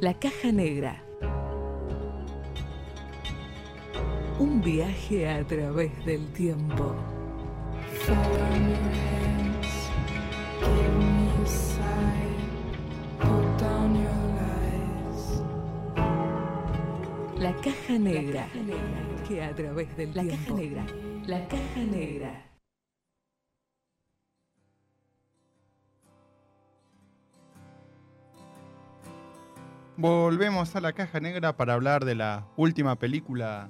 La caja negra. Un viaje a través del tiempo. La caja negra. Que a través del La tiempo. caja negra. La caja negra. Volvemos a la caja negra para hablar de la última película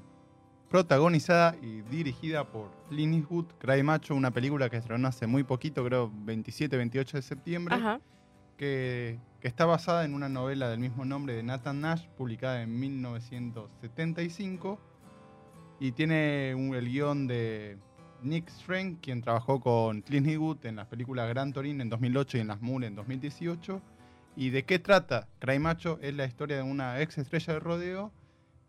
protagonizada y dirigida por Clint Eastwood, Cry Macho, una película que estrenó hace muy poquito, creo 27-28 de septiembre, Ajá. que, que está basada en una novela del mismo nombre de Nathan Nash, publicada en 1975, y tiene un- el guion de Nick Strang, quien trabajó con Clint Eastwood en las películas Gran Torino en 2008 y en Las Moore en 2018. ¿Y de qué trata? Cry Macho es la historia de una ex estrella de rodeo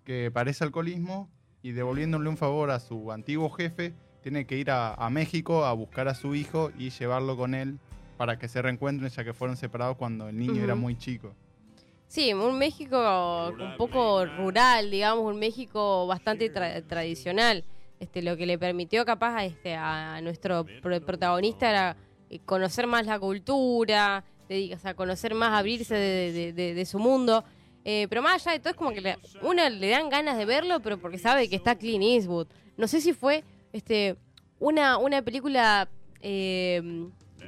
que padece alcoholismo y devolviéndole un favor a su antiguo jefe, tiene que ir a, a México a buscar a su hijo y llevarlo con él para que se reencuentren ya que fueron separados cuando el niño era muy chico. Sí, un México un poco rural, digamos, un México bastante tra- tradicional. Este, lo que le permitió capaz a, este, a nuestro pro- protagonista era eh, conocer más la cultura, de- o sea, conocer más, abrirse de, de- de- de su mundo. Eh, pero más allá de todo, es como que le, una le dan ganas de verlo, pero porque sabe que está Clint Eastwood. No sé si fue este, una, una película eh,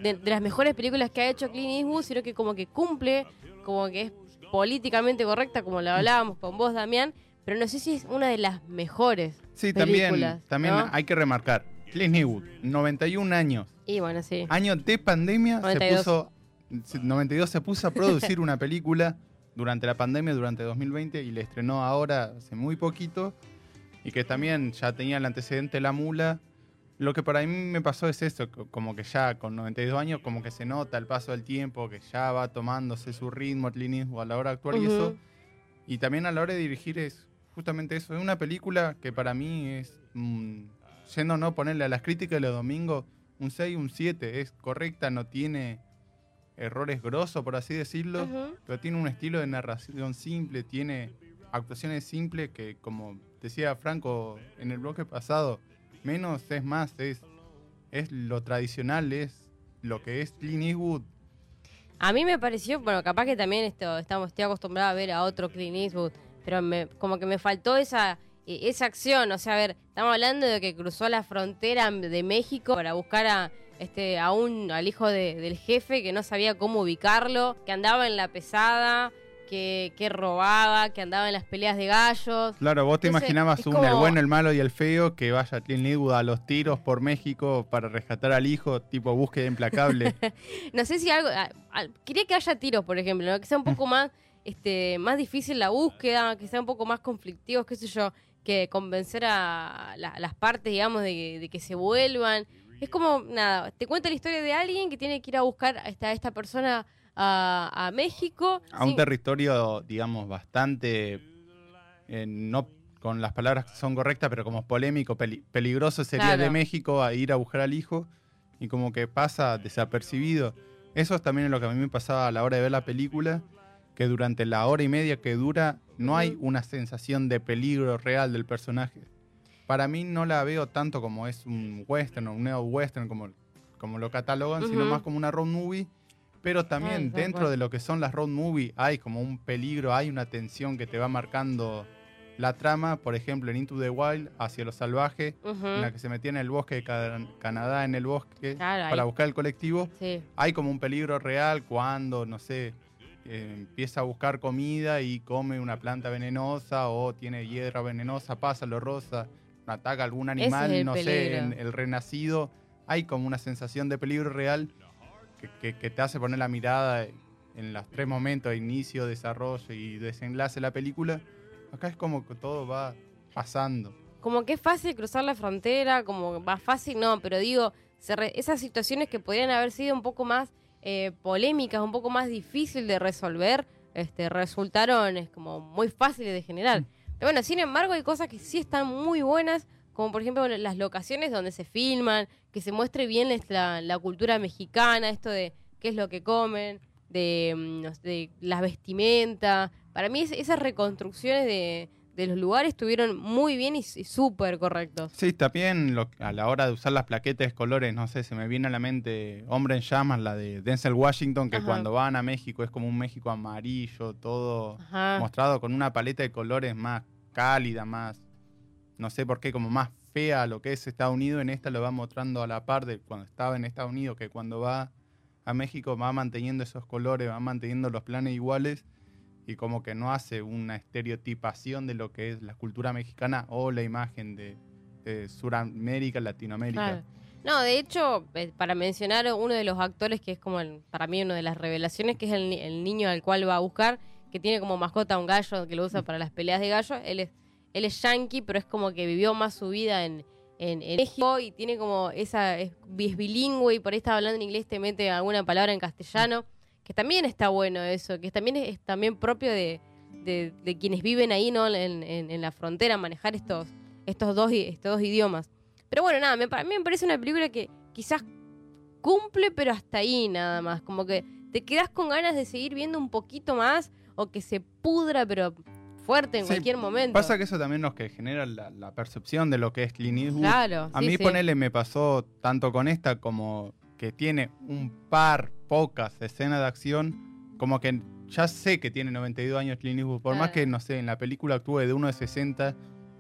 de, de las mejores películas que ha hecho Clint Eastwood, sino que como que cumple, como que es políticamente correcta, como lo hablábamos con vos, Damián, pero no sé si es una de las mejores Sí, también, también ¿no? hay que remarcar, Clint Eastwood, 91 años, Y bueno, sí. año de pandemia, 92. se puso, 92 se puso a producir una película durante la pandemia, durante 2020, y le estrenó ahora hace muy poquito, y que también ya tenía el antecedente La Mula. Lo que para mí me pasó es eso, co- como que ya con 92 años, como que se nota el paso del tiempo, que ya va tomándose su ritmo, Clint Eastwood a la hora de actuar y eso. Y también a la hora de dirigir es justamente eso. Es una película que para mí es, mm, yendo no ponerle a las críticas de los domingos, un 6, un 7. Es correcta, no tiene errores grosos, por así decirlo, pero tiene un estilo de narración simple, tiene actuaciones simples que, como decía Franco en el bloque pasado, menos es más, es, es lo tradicional, es lo que es Clint Eastwood. A mí me pareció, bueno, capaz que también esto, estamos, estoy acostumbrada a ver a otro Clint Eastwood, pero me, como que me faltó esa, eh, esa acción. O sea, a ver, estamos hablando de que cruzó la frontera de México para buscar a, este, a un, al hijo de- del jefe que no sabía cómo ubicarlo, que andaba en la pesada, que, que robaba, que andaba en las peleas de gallos. Claro, vos te Entonces, imaginabas un el como- bueno, el malo y el feo que vaya Clint Eastwood a los tiros por México para rescatar al hijo, tipo búsqueda implacable. No sé si algo. a- a- quería que haya tiros, por ejemplo, ¿no? que sea un poco más, este, más difícil la búsqueda, que sea un poco más conflictivos, qué sé yo, que convencer a la- las partes, digamos, de, de que se vuelvan. Es como, nada, te cuenta la historia de alguien que tiene que ir a buscar a esta, a esta persona a, a México. a un sin- territorio, digamos, bastante, eh, no con las palabras que son correctas, pero como polémico, peli- peligroso sería Claro. de México a ir a buscar al hijo y como que pasa desapercibido. Eso también es lo que a mí me pasaba a la hora de ver la película, que durante la hora y media que dura no hay una sensación de peligro real del personaje. Para mí no la veo tanto como es un western o un neo-western como, como lo catalogan, sino Ujú. más como una road movie. Pero también Ay, dentro de lo que son las road movie hay como un peligro, hay una tensión que te va marcando la trama. Por ejemplo, en Into the Wild, hacia lo salvaje, Ujú. en la que se metía en el bosque de Ca- Canadá, en el bosque, Claro, para buscar el colectivo Sí. hay como un peligro real cuando, no sé, eh, empieza a buscar comida y come una planta venenosa o tiene hiedra venenosa, pasa, lo rosa, ataca a algún animal, no sé, en el renacido. Hay como una sensación de peligro real que, que- que te hace poner la mirada en los tres momentos, inicio, desarrollo y desenlace de la película. Acá es como que todo va pasando. como que es fácil cruzar la frontera, como más fácil, no, pero digo, esas situaciones que podrían haber sido un poco más eh, polémicas, un poco más difícil de resolver, este, resultaron es como muy fáciles de generar. Pero bueno, sin embargo, hay cosas que sí están muy buenas, como por ejemplo las locaciones donde se filman, que se muestre bien la, la cultura mexicana, esto de qué es lo que comen, de, mm, de las vestimentas. Para mí es- esas reconstrucciones de, de los lugares estuvieron muy bien y, y súper correctos. Sí, también lo- a la hora de usar las plaquetas de colores, no sé, se me viene a la mente Hombre en Llamas, la de Denzel Washington, que Ajá. cuando van a México es como un México amarillo, todo Ajá. mostrado con una paleta de colores más cálida, más, no sé por qué, como más fea lo que es Estados Unidos. En esta lo va mostrando a la par de cuando estaba en Estados Unidos, que cuando va a México va manteniendo esos colores, va manteniendo los planes iguales y como que no hace una estereotipación de lo que es la cultura mexicana o la imagen de, Sudamérica, Latinoamérica. No, de hecho, eh, para mencionar uno de los actores que es como para mí una de las revelaciones, que es el, el niño al cual va a buscar, que tiene como mascota un gallo que lo usa para las peleas de gallo. Él es, él es yankee, pero es como que vivió más su vida en, en, en México y tiene como esa, es, es bilingüe y por ahí está hablando en inglés, te mete alguna palabra en castellano, que también está bueno eso, que también es, es también propio de, de, de quienes viven ahí, ¿no? En, en- en la frontera, manejar estos, estos, dos, estos dos idiomas. Pero bueno, nada, me, para mí me parece una película que quizás cumple, pero hasta ahí nada más. Como que te quedas con ganas de seguir viendo un poquito más o que se pudra, pero fuerte en Sí, cualquier momento. Pasa que eso también nos que genera la, la percepción de lo que es Clint Eastwood. Claro. A sí, mí sí. ponele me pasó tanto con esta como que tiene un par, pocas escenas de acción, como que ya sé que tiene 92 años Clint Eastwood, por más Claro. que, no sé, en la película actúe de uno de 60,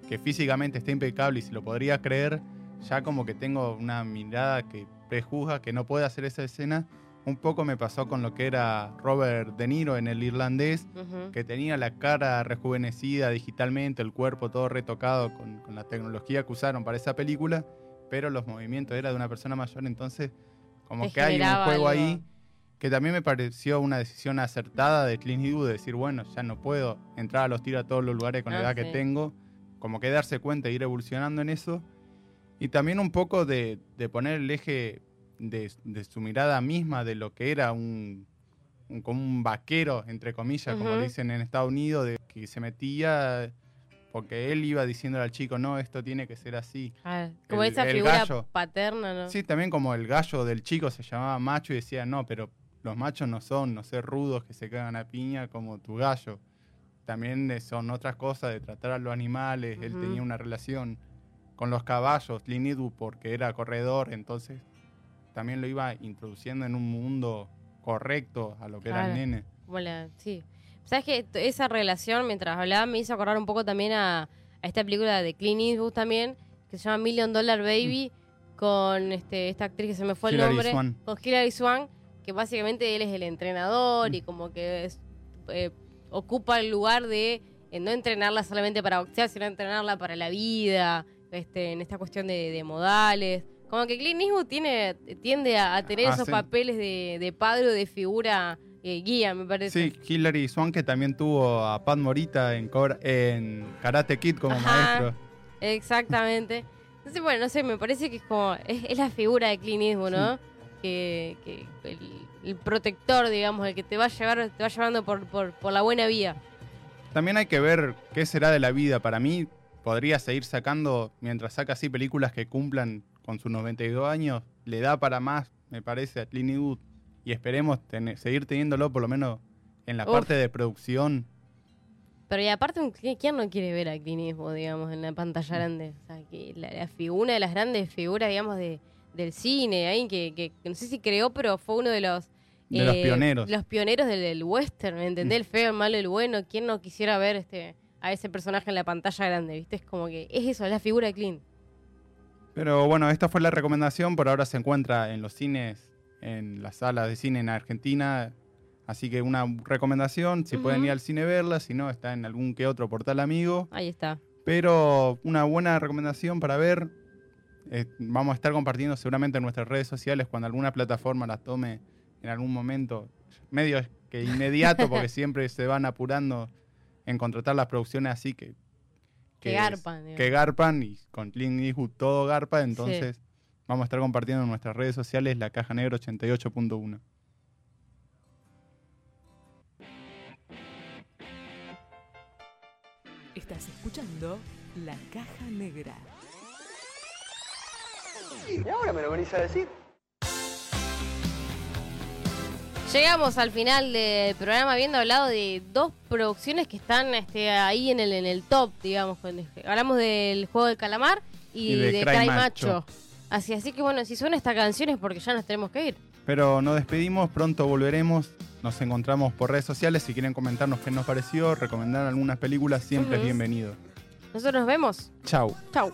que físicamente está impecable y se lo podría creer, ya como que tengo una mirada que prejuzga que no puede hacer esa escena. Un poco me pasó con lo que era Robert De Niro en el irlandés, que tenía la cara rejuvenecida digitalmente, el cuerpo todo retocado con, con la tecnología que usaron para esa película, pero los movimientos era de una persona mayor, entonces como Te que hay un juego algo. ahí que también me pareció una decisión acertada de Clint Eastwood de decir, bueno, ya no puedo entrar a los tiros a todos los lugares con la Ah, edad que tengo, como que darse cuenta e ir evolucionando en eso, y también un poco de, de poner el eje de, de su mirada misma de lo que era un, un- como un vaquero, entre comillas, como dicen en Estados Unidos, de que se metía porque él iba diciéndole al chico, no, esto tiene que ser así. Ah, como el- esa el figura gallo. paterna, ¿no? Sí, también como el gallo del chico se llamaba macho y decía, no, pero los machos no son, no sé, rudos que se cagan a piña como tu gallo. También son otras cosas de tratar a los animales. Él tenía una relación con los caballos, Eastwood, porque era corredor, entonces también lo iba introduciendo en un mundo correcto a lo que era el Claro. nene. La- sí. ¿Sabes que Esa relación, mientras hablaba, me hizo acordar un poco también a, a esta película de Clint Eastwood también, que se llama Million Dollar Baby, con este, esta actriz que se me fue el Mm. Nombre. Swank. Con Hilary Swank, que básicamente él es el entrenador y como que es- eh, ocupa el lugar de eh, no entrenarla solamente para boxear, sino entrenarla para la vida, este, en esta cuestión de, de modales. Como que Clint Eastwood tiene, tiende a, a tener Ah, esos sí. papeles de, de padre o de figura eh, guía, me parece. Sí, Hilary Swank que también tuvo a Pat Morita en, Cobra- en Karate Kid como Ajá. maestro. Exactamente. Entonces, bueno, no sé, me parece que es como. Es, es la figura de Clint Eastwood, ¿no? Que, que el, el protector, digamos, el que te va a llevar, te va llevando por, por, por la buena vía. También hay que ver qué será de la vida. Para mí, podría seguir sacando, mientras saca así películas que cumplan con sus 92 años, le da para más, me parece, a Clint Eastwood. Y esperemos tener- seguir teniéndolo, por lo menos en la Uf. parte de producción. Pero y aparte, ¿quién no quiere ver a Clint Eastwood, digamos, en la pantalla grande? O sea, que la, la figu- una de las grandes figuras, digamos, de, del cine, ahí que, que- que no sé si creó, pero fue uno de los... De los pioneros. Los pioneros del, del western, ¿me entendés? Mm. El feo, el malo, el bueno. ¿Quién no quisiera ver este a ese personaje en la pantalla grande, viste? Es como que es eso, es la figura de Clint. Pero bueno, esta fue la recomendación. Por ahora se encuentra en los cines, en las salas de cine en Argentina. Así que una recomendación, si pueden ir al cine verla, si no, está en algún que otro portal amigo. Ahí está. Pero una buena recomendación para ver. eh, vamos a estar compartiendo seguramente en nuestras redes sociales cuando alguna plataforma las tome en algún momento. Medio que inmediato, porque siempre se van apurando en contratar las producciones así que. Que garpan. Que garpan y con Clint Eastwood todo garpa. Entonces vamos a estar compartiendo en nuestras redes sociales la caja negra 88.1. Estás escuchando La Caja Negra. Y ahora me lo venís a decir. Llegamos al final del programa habiendo hablado de dos producciones que están este, ahí en el, en el top, digamos. Hablamos del juego del calamar y, Y de de, Cry Cry, Macho. Macho. Así, así que bueno, si suena esta canción es porque ya nos tenemos que ir. Pero nos despedimos, pronto volveremos. Nos encontramos por redes sociales. Si quieren comentarnos qué nos pareció, recomendar algunas películas, siempre es bienvenido. Nosotros nos vemos. Chau. Chau.